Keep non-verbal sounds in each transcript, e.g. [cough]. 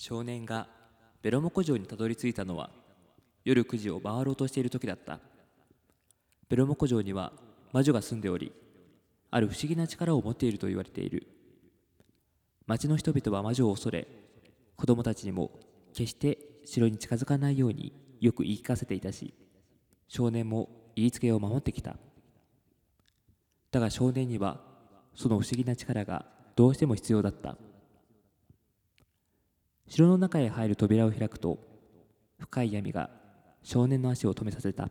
少年がベロモコ城にたどり着いたのは夜9時を回ろうとしている時だった。ベロモコ城には魔女が住んでおりある不思議な力を持っていると言われている。町の人々は魔女を恐れ子供たちにも決して城に近づかないようによく言い聞かせていたし少年も言いつけを守ってきた。だが少年にはその不思議な力がどうしても必要だった。城の中へ入る扉を開くと深い闇が少年の足を止めさせた。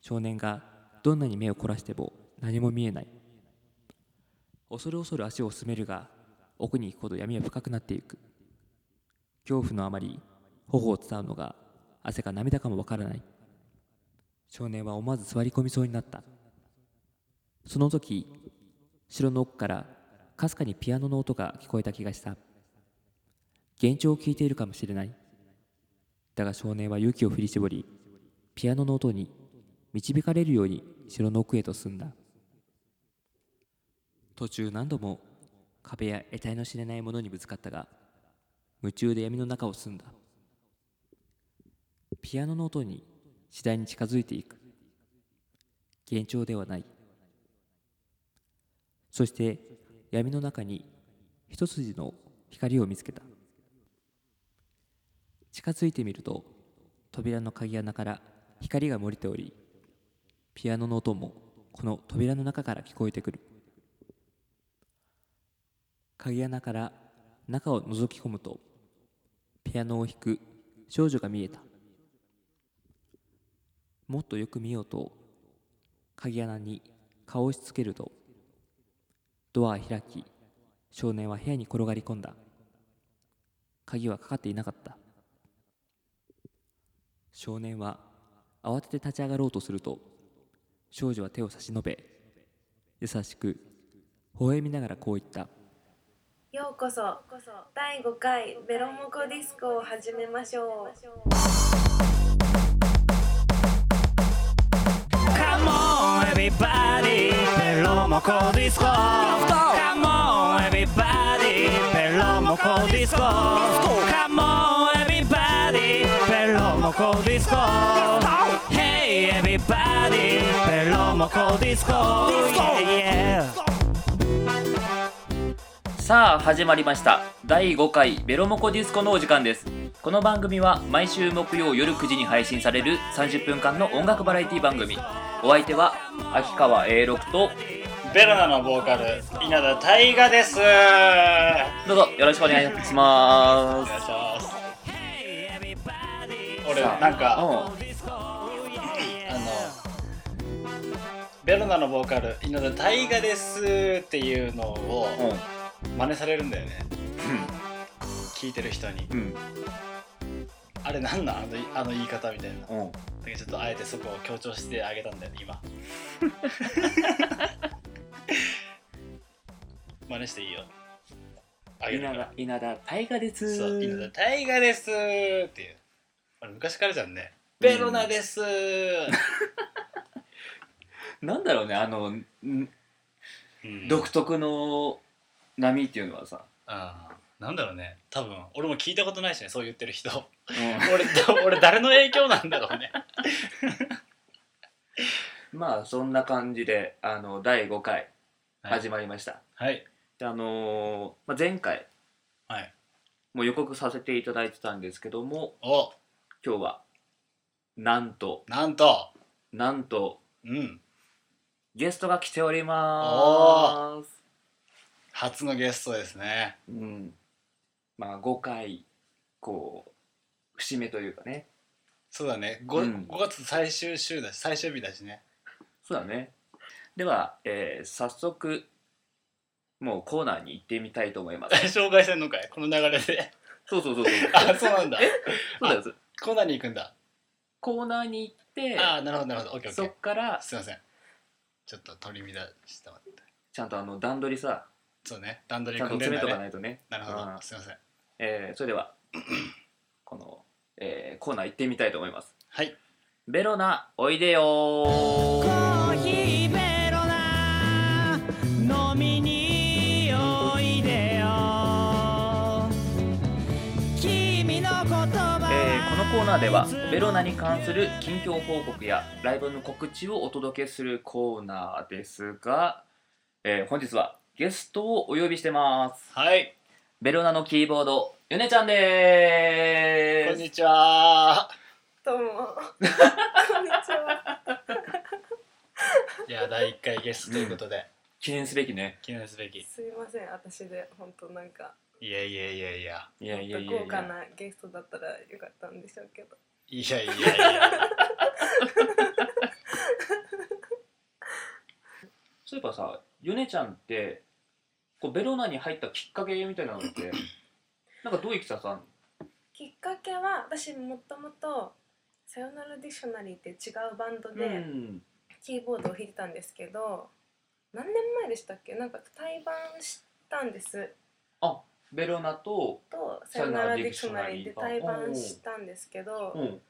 少年がどんなに目を凝らしても何も見えない。恐る恐る足を進めるが奥に行くほど闇は深くなっていく。恐怖のあまり頬を伝うのが汗か涙かもわからない。少年は思わず座り込みそうになった。その時城の奥からかすかにピアノの音が聞こえた気がした。幻聴を聞いているかもしれない。だが少年は勇気を振り絞りピアノの音に導かれるように城の奥へと進んだ。途中何度も壁や得体の知れないものにぶつかったが夢中で闇の中を進んだ。ピアノの音に次第に近づいていく。幻聴ではない。そして闇の中に一筋の光を見つけた。近づいてみると扉の鍵穴から光が漏れておりピアノの音もこの扉の中から聞こえてくる。鍵穴から中を覗き込むとピアノを弾く少女が見えた。もっとよく見ようと鍵穴に顔を押しつけるとドアは開き少年は部屋に転がり込んだ。鍵はかかっていなかった。少年は慌てて立ち上がろうとすると少女は手を差し伸べ優しく微笑みながらこう言った。ようこそ第5回ベロモコディスコを始めましょう。Come on everybody ペロモコディスコ。Come on everybody ペロモコディスコ。Come on everybody ペロモコディスコ Hey everybody ペロモコディスコ Yeah yeah. さあ始まりました。第5回ベロモコディスコのお時間です。この番組は毎週木曜夜9時に配信される30分間の音楽バラエティ番組。お相手は秋川 A6 とベロナのボーカル稲田大我です。おどうぞよろしくお願いしま願いします俺すさあなんかあうん。のベロナのボーカル稲田大我ですっていうのをうん。真似されるんだよね。聞いてる人に。うん。あれなんなん？あのあの言い方みたいな。だうん。けどちょっとあえてそこを強調してあげたんだよね今。[laughs] 真似していいよ。稲田稲田大河ですそう、稲田大我ですっていう。あれ昔からじゃんね。ベロナです、なんだろうねあのんうん独特の波っていうのはさ、あーなんだろうね。多分、俺も聞いたことないしね、そう言ってる人。うん俺、俺誰の影響なんだろうね。[laughs] まあそんな感じであの第5回始ままりました、はい。であのーまあ、前回はい。もう予告させていただいてたんですけどもお、今日はなんとなんと、なんとうん。ゲストが来ております初のゲストですね。うんまあ5回こう節目というかねそうだね。5, うん5月最終週だし、最終日だしね。そうだねでは、えー早速もうコーナーに行ってみたいと思います紹介せんのかいこの流れで。そうそうそうそう [laughs] あ、そうなんだ。そうですコーナーに行くんだ。コーナーに行ってあー、なるほど、なるほど。オッケーオッケそっからー。すいません。ちょっと取り乱してもらって。ちゃんとあの段取りさそうね、段取ちゃんり組んでんだねと詰めとかな。いとねなるほうんど、すいません。えーそれでは [clears throat] この、えーコーナー行ってみたいと思いますはい。ベロナおいでよコーーヒーナーではベロナに関する近況報告やライブの告知をお届けするコーナーですが、えー本日はゲストをお呼びしてます。はい。ベロナのキーボードヨネちゃんでーす。こんにちは。どうも。こんにちは。[laughs] いや第1回ゲストということで、記念すべきね。記念すべき。すいません私で本当なんかいやいやいやいや。いやいやいもっと豪華やいやなゲストだったらよかったんでしょうけど。いやいやいやそういえばさヨネちゃんってこうベロナに入ったきっかけみたいなのって [laughs] なんかどういういきさつなん？のきっかけは私もともと「さよならディクショナリー」って違うバンドでうん。キーボードを弾いてたんですけど何年前でしたっけなんか対バンしたんですあベロナとと「さよならディクショナリー」で対バンしたんですけどうん。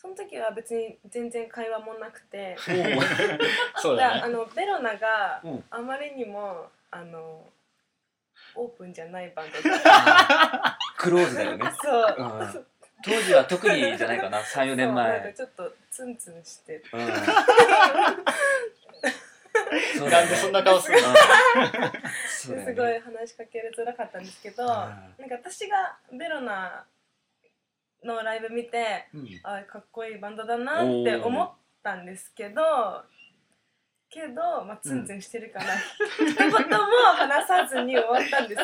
その時は別に全然会話もなくて [laughs] そうだね。のベロナがうん。あまりにもあのオープンじゃないバンドだ [laughs] クローズだよね。[laughs] そう。うん。当時は特にじゃないかな。34年そうなんか前ちょっとツンツンしてうんそうだよね。なんでそんな顔するの？そうだよね。すごい話しかけづらかったんですけど、なんか私がベロナのライブ見てうん。あかっこいいバンドだなって思ったんですけどけど、まあ、ツンツンしてるから、一言も話さずに終わったんです。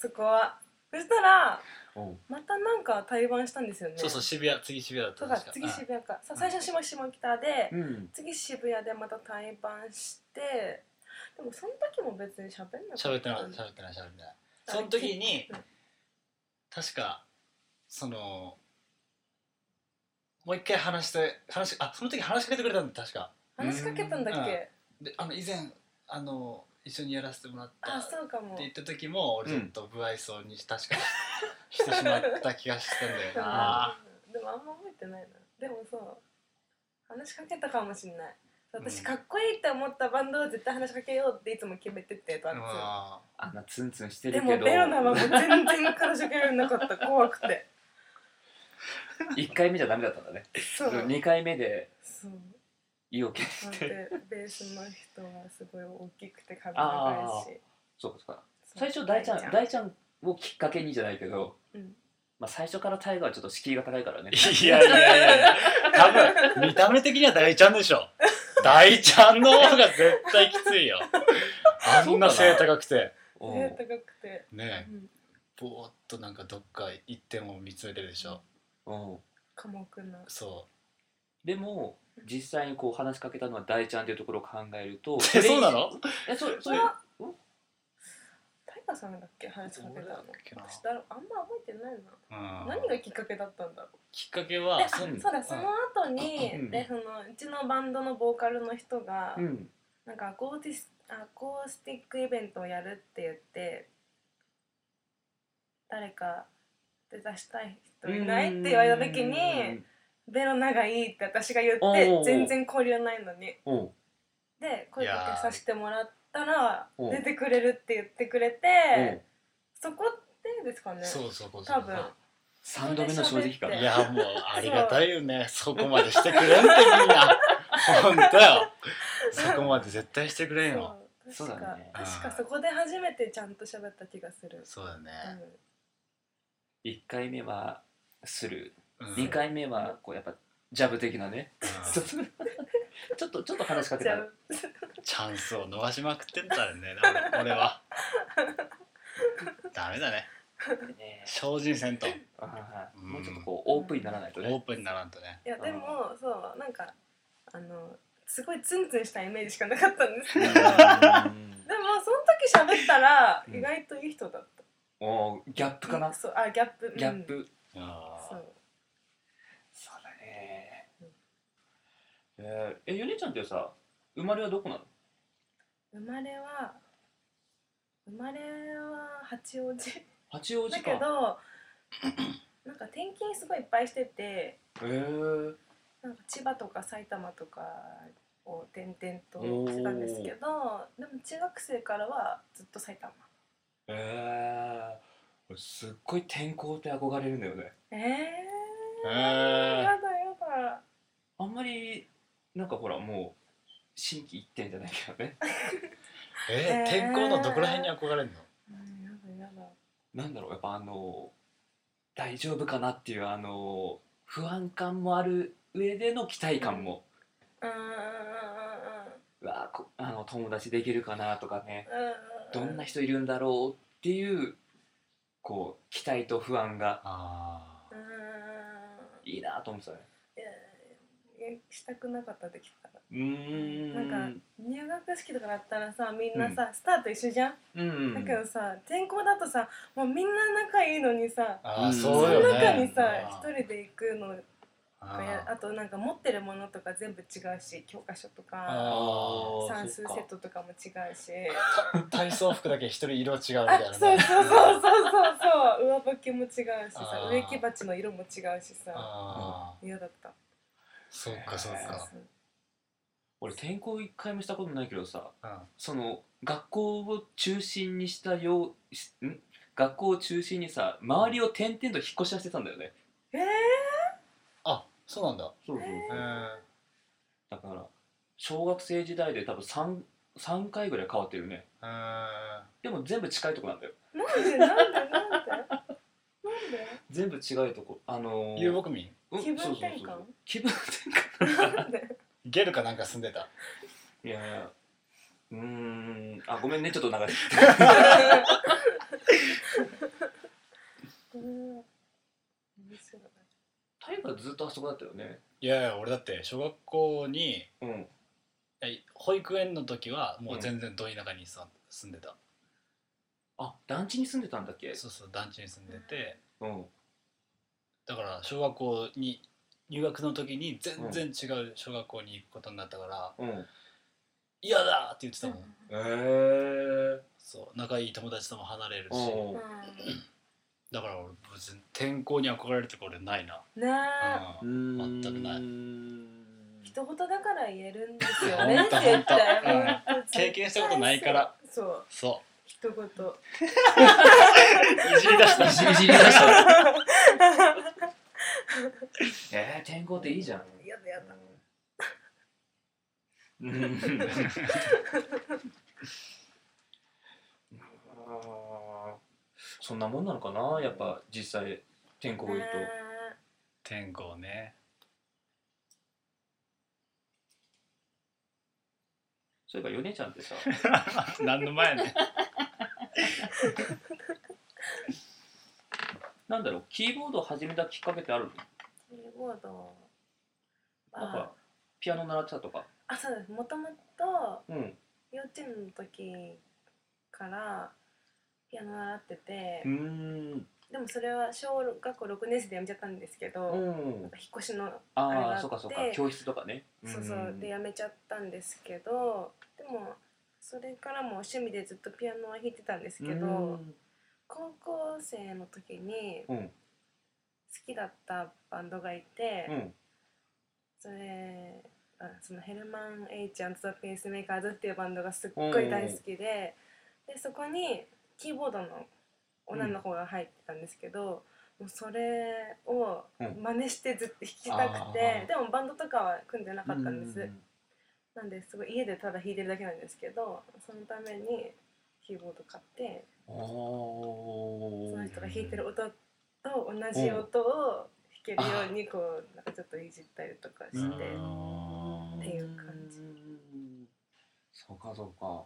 そこは。そしたらうんまたなんか対バンしたんですよね。そうそう渋谷次渋谷だったとか次渋谷か。さ最初下下北で、うん。次渋谷でまた対バンしてでもその時も別に喋んなかった。喋ってない喋ってない喋ってない。その時にうん。確かそのもう一回話して話あその時話しかけてくれたんだ確か。話しかけたんだっけ？であの以前あの一緒にやらせてもらった。あってそうかも。言った時も俺ちうんょっと不愛想に確かしてしまった気がしたんだよな。でもあんま覚えてないな。でもそう話しかけたかもしれない。私うんかっこいいって思ったバンドを絶対話しかけようっていつも決めててとああんなツンツンしてでるけど。もベロナはもう全然話しかけられなかった怖くて。[laughs] 1回目じゃダメだったんだね。そう。2回目で。そう意を決して。てベースの人はすごい大きくて髪長いし。そうか最初大ちゃん大ちゃん。をきっかけにじゃないけど、うん。まあ、最初からタイガーはちょっと敷居が高いからね。[laughs] いやいやいやいや多分見た目的には大ちゃんでしょ。[laughs] 大ちゃんの方が絶対きついよ。あんな背高くて。う。ん背高くて。ねうん。ぼーっとなんかどっか一点を見つめてるでしょ。うん。寡黙な。そでも実際にこう話しかけたのは大ちゃんっていうところを考えるとう [laughs] えそうなの？えそそういうあタイガーさんだっけ？話しかけたの。私だろあんま覚えてないな。うん。何がきっかけだったんだろう。きっかけではあそうだその後に、うん。でそのうちのバンドのボーカルの人が、うん。なんかアコーティスアコースティックイベントをやるって言って誰か出だしたい人いない？って言われた時にベロナがいいって私が言おってー全然交流ないのに。うん。で声かけさせてもらったらお出てくれるって言ってくれうん。てそこでですかね。そうそうそう多分。3度目の正直かいやもうありがたいよね。そこまでしてくれんってみんな。本当よ。そこまで絶対してくれんよ。そう。確かだね。確かそこで初めてちゃんと喋った気がする、そうだね、1回目はする。うん2回目はこうやっぱジャブ的なね。うん。[laughs] ちょっとちょっと話しかけたチャンスを逃しまくってんだよね俺は。[laughs] ダメだね。ね精進せんと。あはいうん。もうちょっとこうオープンにならないとね。オープンにならんとね。いやでもそうなんかあのすごいツンツンしたイメージしかなかったんです。けどうん。でもその時喋ったらうん。意外といい人だった、おーギャップかな？そうあギャップ。ギャップ、うん。あーそうそうだねえー、えゆねちゃんってさ生まれはどこなの？生まれは生まれは八王子。八王子か。だけど [clears throat] なんか転勤すごいいっぱいしててへえー、なんか千葉とか埼玉とかを転々としてたんですけどでも中学生からはずっと埼玉。えー、俺すっごい天候って憧れるんだよね。えー、へやえだやだ。あんまりなんかほらもう心機一転じゃないけどね。えー、天候のどこら辺に憧れるの？うんやだやだ。なんだろうやっぱあの大丈夫かなっていうあの不安感もある上での期待感も、うんうんうんうんうわこあの友達できるかなとかね。うんどんな人いるんだろうっていうこう期待と不安が。あうん。いいなと思ってたねいやしたくなかったできた。らうーん。なんか入学式とかだったらさみんなさ、スタート一緒じゃん、うんうん。だけどさ転校だとさもうみんな仲いいのにさそね。中にさあ一人で行くのああとなんか持ってるものとか全部違うし教科書とかあ算数セットとかも違うし。ー [laughs] 体操服だけ一人色違うみたあいなね。そうそうそうそうそうそう。上履きも違うしさ植木鉢の色も違うしさ。あ嫌だった。ーそっかそっかそう俺転校一回もしたことないけどさうん。その学校を中心にしたようしん？学校を中心にさ周りを転々と引っ越しはしてたんだよね。えあそうなんだ。そうそうへへー。だから小学生時代で多分 3, 3回ぐらい変わってるね。へー。でも全部近いとこなんだよ。ー、なんで？なんで？なんで？なんで？全部違いとこ。あのー遊牧民？うん気分転換そうそう。そう気分転換。なんで？ゲルかなんか住んでた。いやいやうーんあごめんねちょっと長いうん面白いタイガずっとあそこだったよね。いやいや俺だって小学校にうん。え保育園の時はもう全然ど田舎にさ住んでた、あ団地に住んでたんだっけ？そうそう団地に住んでて。うんだから小学校に入学の時に全然違う小学校に行くことになったからうん「嫌だ!」って言ってたもん、へえそう仲いい友達とも離れるし。うん。うだから俺別に天候に憧れるとか俺ないな、んねえ。うん。全くない。一言だから言えるんですよね。ほんと絶対。ほん。とほんと経験したことないから。そう。そ一言。ういじり出したいじり出した。[laughs] えー、天候っていいじゃん。やだやだ。うん。そんなもんなのかな？やっぱ実際天候いいと。ね天候ねそういえばヨネちゃんってさ [laughs] 何の前ね。[laughs] なんだろうキーボードを始めたきっかけってあるの？キーボード。なんかあピアノ習ってたとか？あそうです。もともとうん。幼稚園の時からピアノ習ってて、うーん。でもそれは小学校6年生でやめちゃったんですけど、うん。なんか引っ越しのあれがあって。ああそうかそうか。教室とかね。そうそう。でやめちゃったんですけどでもそれからも趣味でずっとピアノは弾いてたんですけど、うん高校生の時に好うんきだったバンドがいて、うんそれあそのヘルマン・エイチ・アンド・ザ・ペースメーカーズっていうバンドがすっごい大好きででそこにキーボードの女の子が入ってたんですけど、もうそれをうん真似してずっと弾きたくて、でもバンドとかは組んでなかったんです、うんなんですごい家でただ弾いてるだけなんですけどそのためにキーボード買ってその人が弾いてる音と同じ音を弾けるようにこうなんかちょっといじったりとかして。うんっていう感じ。そうかそうか。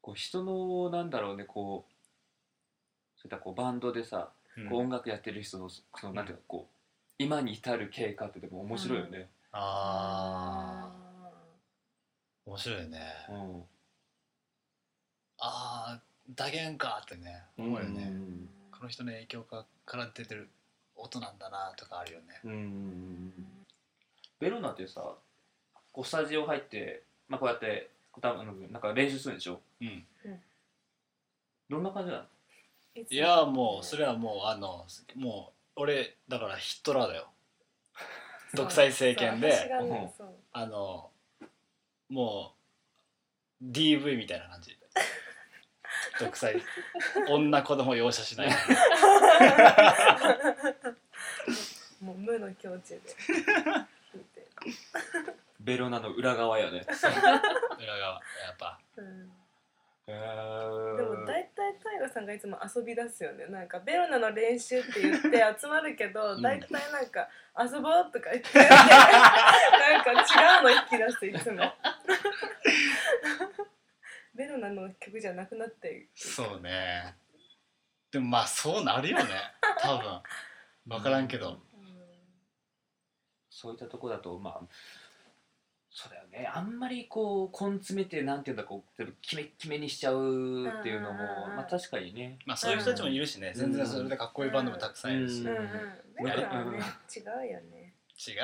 こう人のなんだろうねこうそういったこうバンドでさ、うん。こう音楽やってる人のそのなんていうかこう今に至る経過ってでも面白いよね、ああ面白いね。うんああ打弦かってね思うよね、うんこの人の影響かから出てる音なんだなとかあるよね。うんベロナってさこうスタジオ入って、まあ、こうやって多分なんか練習するんでしょ？うん。どんな感じなの？いやもうそれはもうあのもう俺だからヒットラーだよ独裁政権でねあのもう DV みたいな感じ。どくさい女子供容赦しない。[laughs] もう無の境地で。[laughs] ベロナの裏側やね。[laughs] 裏側やっぱ。うん。へでー。も大体タイガさんがいつも遊び出すよね。なんかベロナの練習って言って集まるけどうん。大体なんか遊ぼうとか言ってなんか違うの引き出すいつも。[laughs] ベロナの曲じゃなくなってそうね。でもまあそうなるよね。多分。分からんけど。そういったとこだとまあそうだよね。あんまりこう根詰めてなんていうんだこう決め決めにしちゃうっていうのもうんうんうんまあ確かにね。まあそういう人たちもいるしね。全然それでかっこいいバンドもたくさんいるし。違ううんうん。ベロナはね違うよね。違う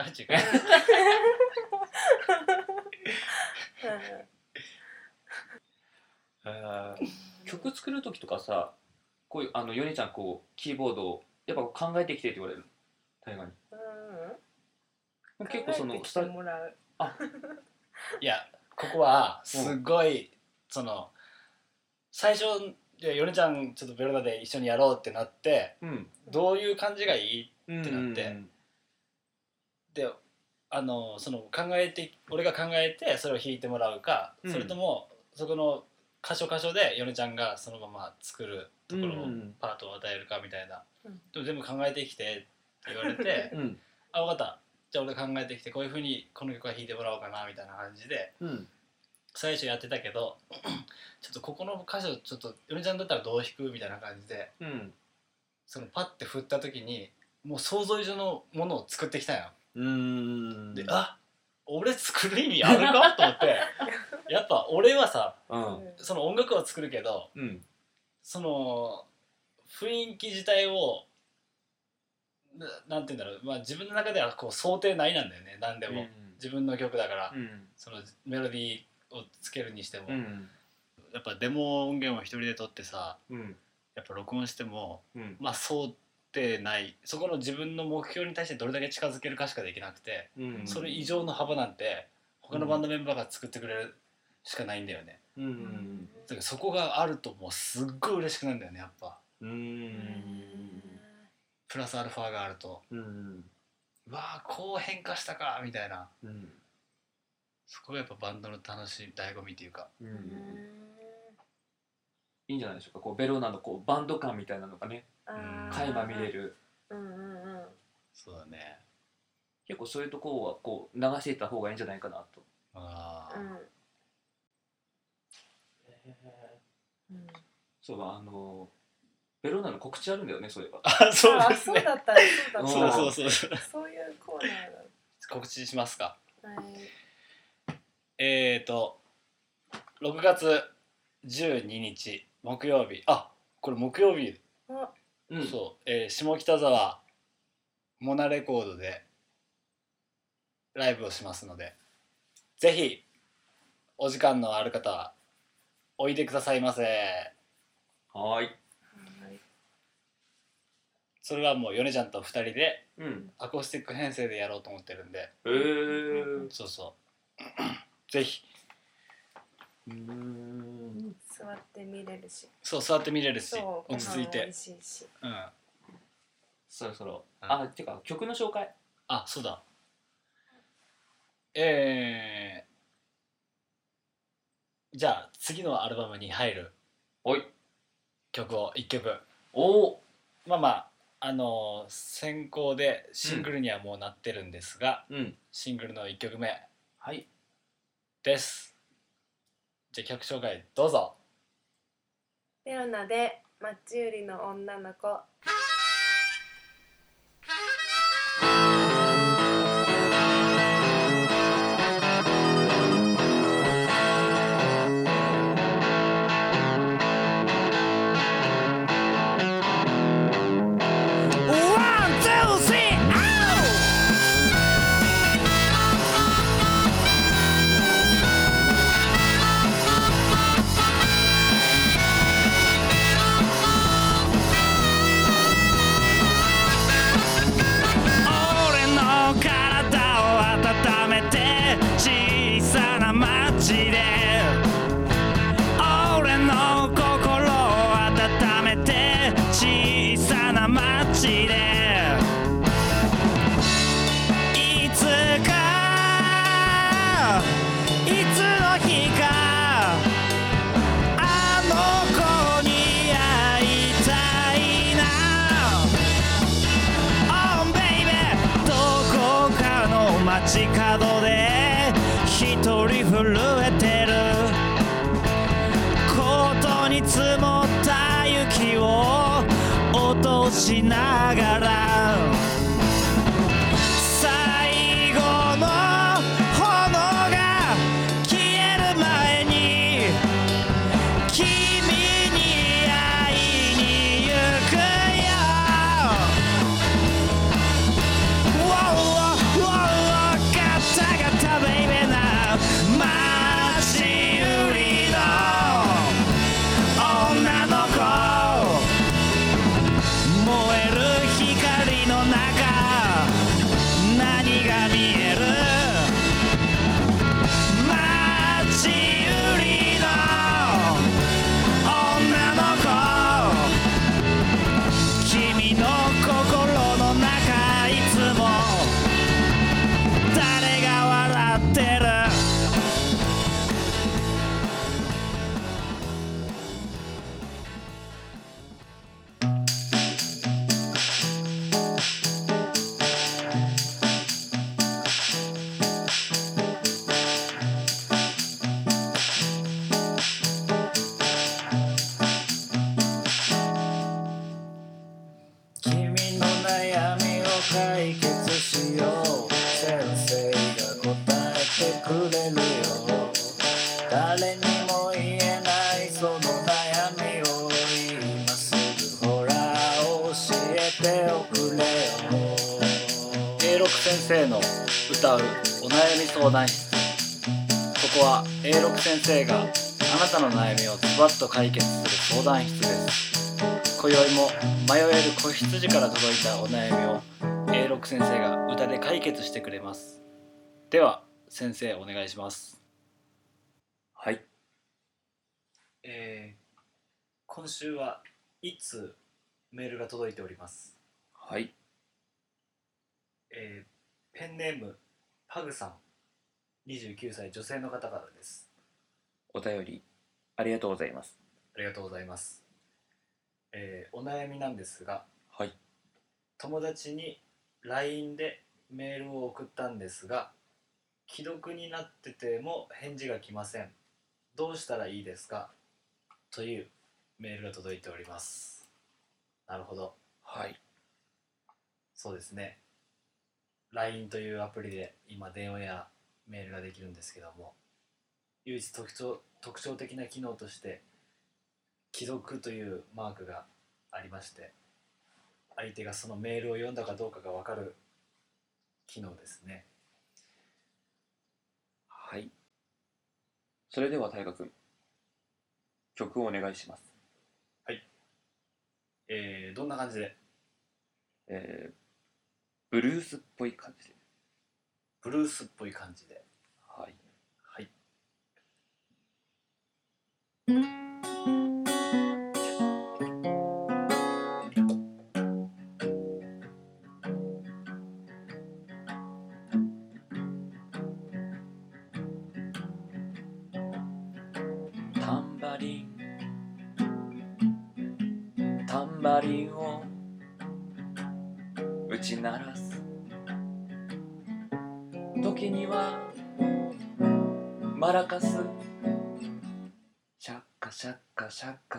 えー曲作る時とかさこういうあのヨネちゃんこうキーボードをやっぱ考えてきてって言われる大河に。うん結構その考えてきてもらう [laughs] いやここはすごい。その最初でヨネちゃんちょっとベロナで一緒にやろうってなってうん。どういう感じがいい？うんってなって。であのその考えて俺が考えてそれを弾いてもらうか、うん。それともそこの箇所箇所でヨネちゃんがそのまま作るところをパートを与えるかみたいな、うん。でも全部考えてきてって言われて [laughs] うん。あ分かったじゃあ俺考えてきてこういうふうにこの曲は弾いてもらおうかなみたいな感じでうん。最初やってたけど [clears throat] ちょっとここの箇所ちょっとヨネちゃんだったらどう弾く？みたいな感じでうん。そのパッて振った時にもう想像以上のものを作ってきたん。よ。うん。であ俺作る意味あるか？[laughs] と思って。やっぱ俺はさうん。その音楽は作るけどうん。その雰囲気自体をななんて言うんだろう、まあ、自分の中ではこう想定内なんだよね。何でも、自分の曲だから、うん。そのメロディーをつけるにしても、うん。やっぱデモ音源を一人で撮ってさうん。やっぱ録音してもうん。まあ想定内。そこの自分の目標に対してどれだけ近づけるかしかできなくて、うん。それ以上の幅なんて他のバンドメンバーが作ってくれるしかないんだよね、うん。うん。だからそこがあるともうすっごい嬉しくなるんだよねやっぱ。うんプラスアルファがあると。うんうわあこう変化したかみたいな。うん。そこがやっぱバンドの楽しい醍醐味っていうか。うん。いいんじゃないでしょうか。こうベローナのこうバンド感みたいなのがね垣間見れる。うんうんうん。そうだね。結構そういうところはこう流していった方がいいんじゃないかなと。ああ、うん。そうだあのベローナの告知あるんだよねそういえば。あそうあですね。そうだったねそうだった。んそうそうそう。そういうコーナー告知しますかだはい。えーと6月12日木曜日。あこれ木曜日、あ。うん。そう、えー下北沢モナレコードでライブをしますのでぜひお時間のある方はおいでくださいませ。はーいはいそれはもうヨネちゃんと2人でうん。アコースティック編成でやろうと思ってるんで。えー。そうそう。[clears throat] ぜひ。うん。座って見れるし。そう座って見れるしそう落ち着いて。しいし。うん。そろそろ。うん。あてか曲の紹介？あそうだ。えー、じゃあ次のアルバムに入るおい。曲を1曲。おおまあまああのー先行でシングルにはもうなってるんですが、うん。シングルの1曲目。はい。です。じゃあ曲紹介どうぞ。ベロナでマッチ売りの女の子解決しよう先生が答えてくれるよ誰にも言えないその悩みを今すぐほら教えておくれよ。A6 先生の歌うお悩み相談室ここは A6 先生があなたの悩みをズバッと解決する相談室です。今宵も迷える子羊から届いたお悩みを A6 先生が歌で解決してくれます。では先生お願いします。はい。えー、今週はいつメールが届いております？はい。えー、ペンネームパグさん。29歳女性の方からです。お便りありがとうございます。ありがとうございます。えー、お悩みなんですがはい。友達に LINE でメールを送ったんですが既読になってても返事が来ません。どうしたらいいですか？というメールが届いております。なるほど。はい。そうですね。LINE というアプリで今電話やメールができるんですけども唯一特徴特徴的な機能として既読というマークがありまして相手がそのメールを読んだかどうかが分かる機能ですね。はい。それでは大河君。曲をお願いします。えー、どんな感じで？えー、ブルースっぽい感じで。ブルースっぽい感じで。はい。はい。タタンバリンを打ち鳴らす。時にはマラカス。シャッカシャッカシャッカ。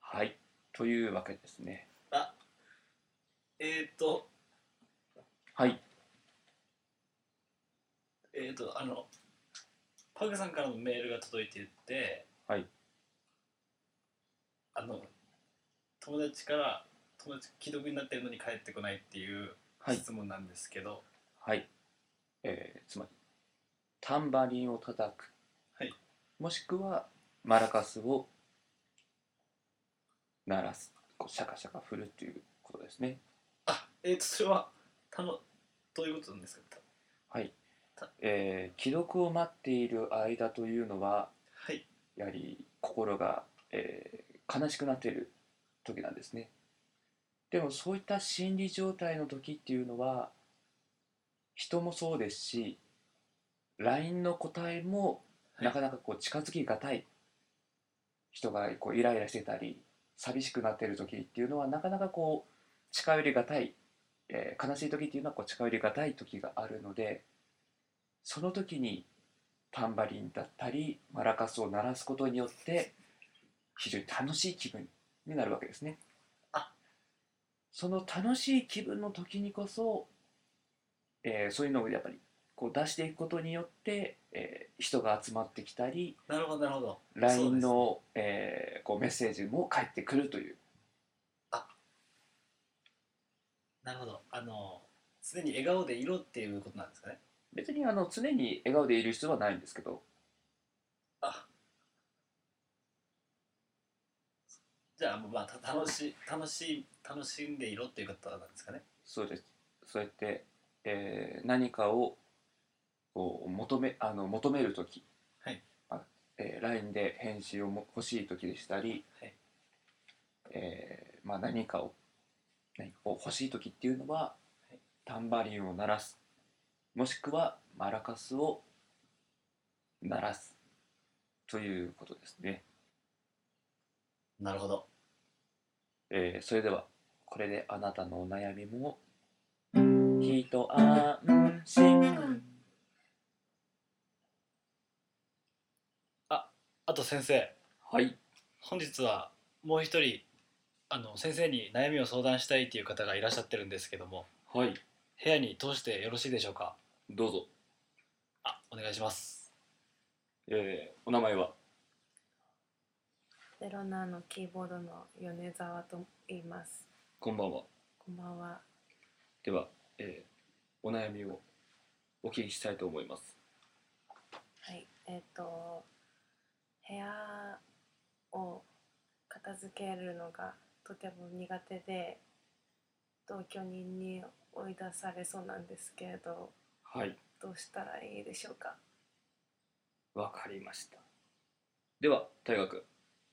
はい。というわけですね。あえっ、ー、と。はい。えっ、ー、とあのパグさんからのメールが届いててはい。あの友達から友達既読になってるのに帰ってこないっていうはい。質問なんですけど、はい、えーつまりタンバリンを叩く、はい。もしくはマラカスを鳴らす。こうシャカシャカ振るっていうことですね。あえっ、とそれはたのどういうことなんですか？はい。た、えー既読を待っている間というのははい。やはり心が、えー悲しくなっている時なんですね。でもそういった心理状態の時っていうのは人もそうですし LINE の答えもはいなかなかこう近づきがたい人がこうイライラしてたり寂しくなっている時っていうのはなかなかこう近寄りがたい、えー悲しい時っていうのはこう近寄りがたい時があるのでその時にタンバリンだったりマラカスを鳴らすことによって非常に楽しい気分になるわけですね。あその楽しい気分の時にこそ、えーそういうのをやっぱりこう出していくことによって、えー人が集まってきたりなるほどなるほど。LINE の、えーこうメッセージも返ってくるという。なるほど。あの常に笑顔でいろっていうことなんですかね？別にあの常に笑顔でいる必要はないんですけど。あ。じゃあまあた楽しい楽しい楽しんでいろっていうことなんですかね？そうです。そうやって、えー何かをこう求めあの求める時、はい。あえー LINE で返信をも欲しい時でしたり、はい。えーまあ、何かを何かを欲しい時っていうのは、い。タンバリンを鳴らす。もしくはマラカスを鳴らす。ということですね、なるほど。えーそれではこれであなたのお悩みも一安心あと先生。はい。本日はもう一人あの先生に悩みを相談したいっていう方がいらっしゃってるんですけども。はい。部屋に通してよろしいでしょうか？どうぞ、あお願いします。えーお名前は？ゼロナのキーボードの米沢と言います。こんばんは。こんばんは。では、えーお悩みをお聞きしたいと思います。はい、えっ、と部屋を片付けるのがとても苦手で同居人に追い出されそうなんですけれどはい。どうしたらいいでしょうか？わかりました。では大学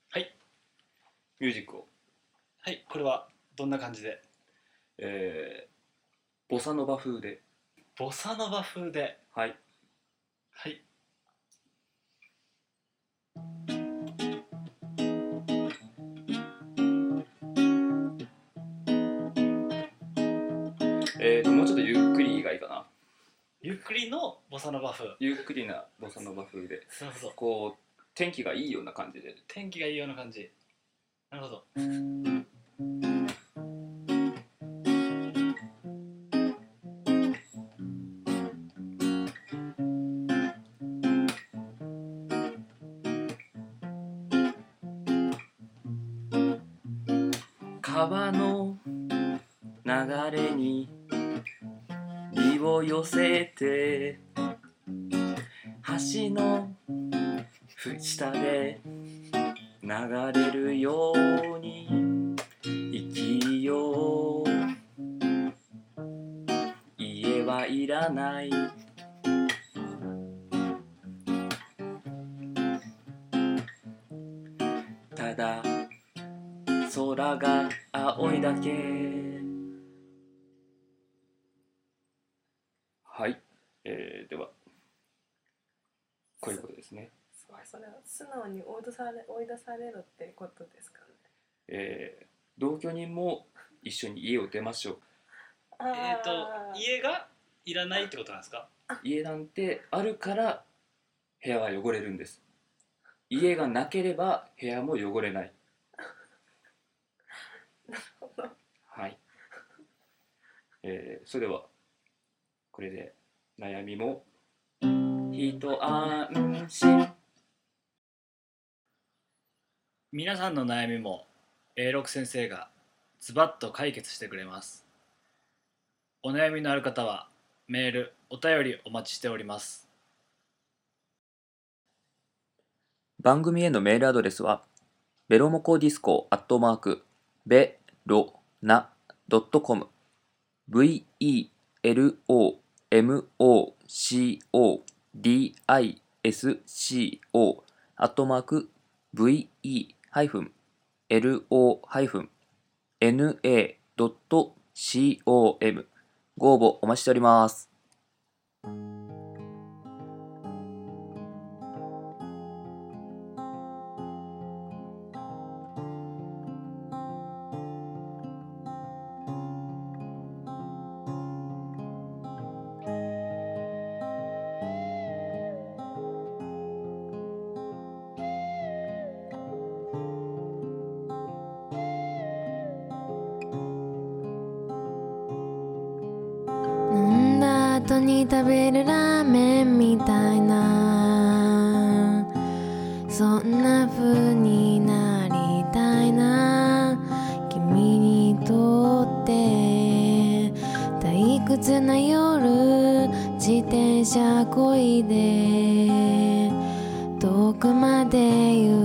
はい。ミュージックを、はいこれはどんな感じで？えーボサノバ風で。ボサノバ風で。はい。はいゆっくりのボサノバ風。ゆっくりなボサノバ風で。なるほどこう天気がいいような感じで。天気がいいような感じ。なるほど。川の流れに寄せて橋の下で流れるように生きよう。家はいらない。ただ空が青いだけ。は素直に追い出され追い出されるってことですかね。えー同居人も一緒に家を出ましょう。あえっ、ーと家がいらないってことなんですか？家なんてあるから部屋は汚れるんです。家がなければ部屋も汚れない。はい、えーそれではこれで悩みも一安心皆さんの悩みも A6 先生がズバッと解決してくれます。お悩みのある方はメールお便りお待ちしております。番組へのメールアドレスはベロモコディスコアットマークベロナドットコム。VELOMOCODISCO アットマーク VELOMOCODISCO VE-LO-NA.com ご応募お待ちしております。に食べるラーメンみたいな。そんな風になりたいな。君にとって。退屈な夜自転車こいで。遠くまで行こ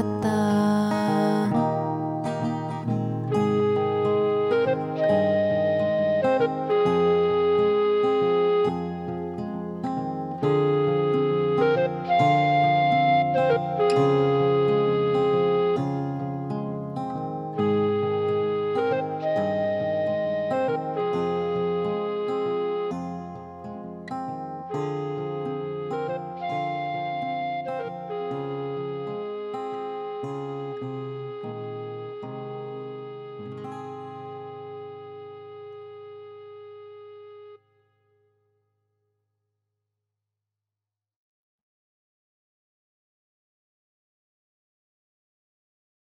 っ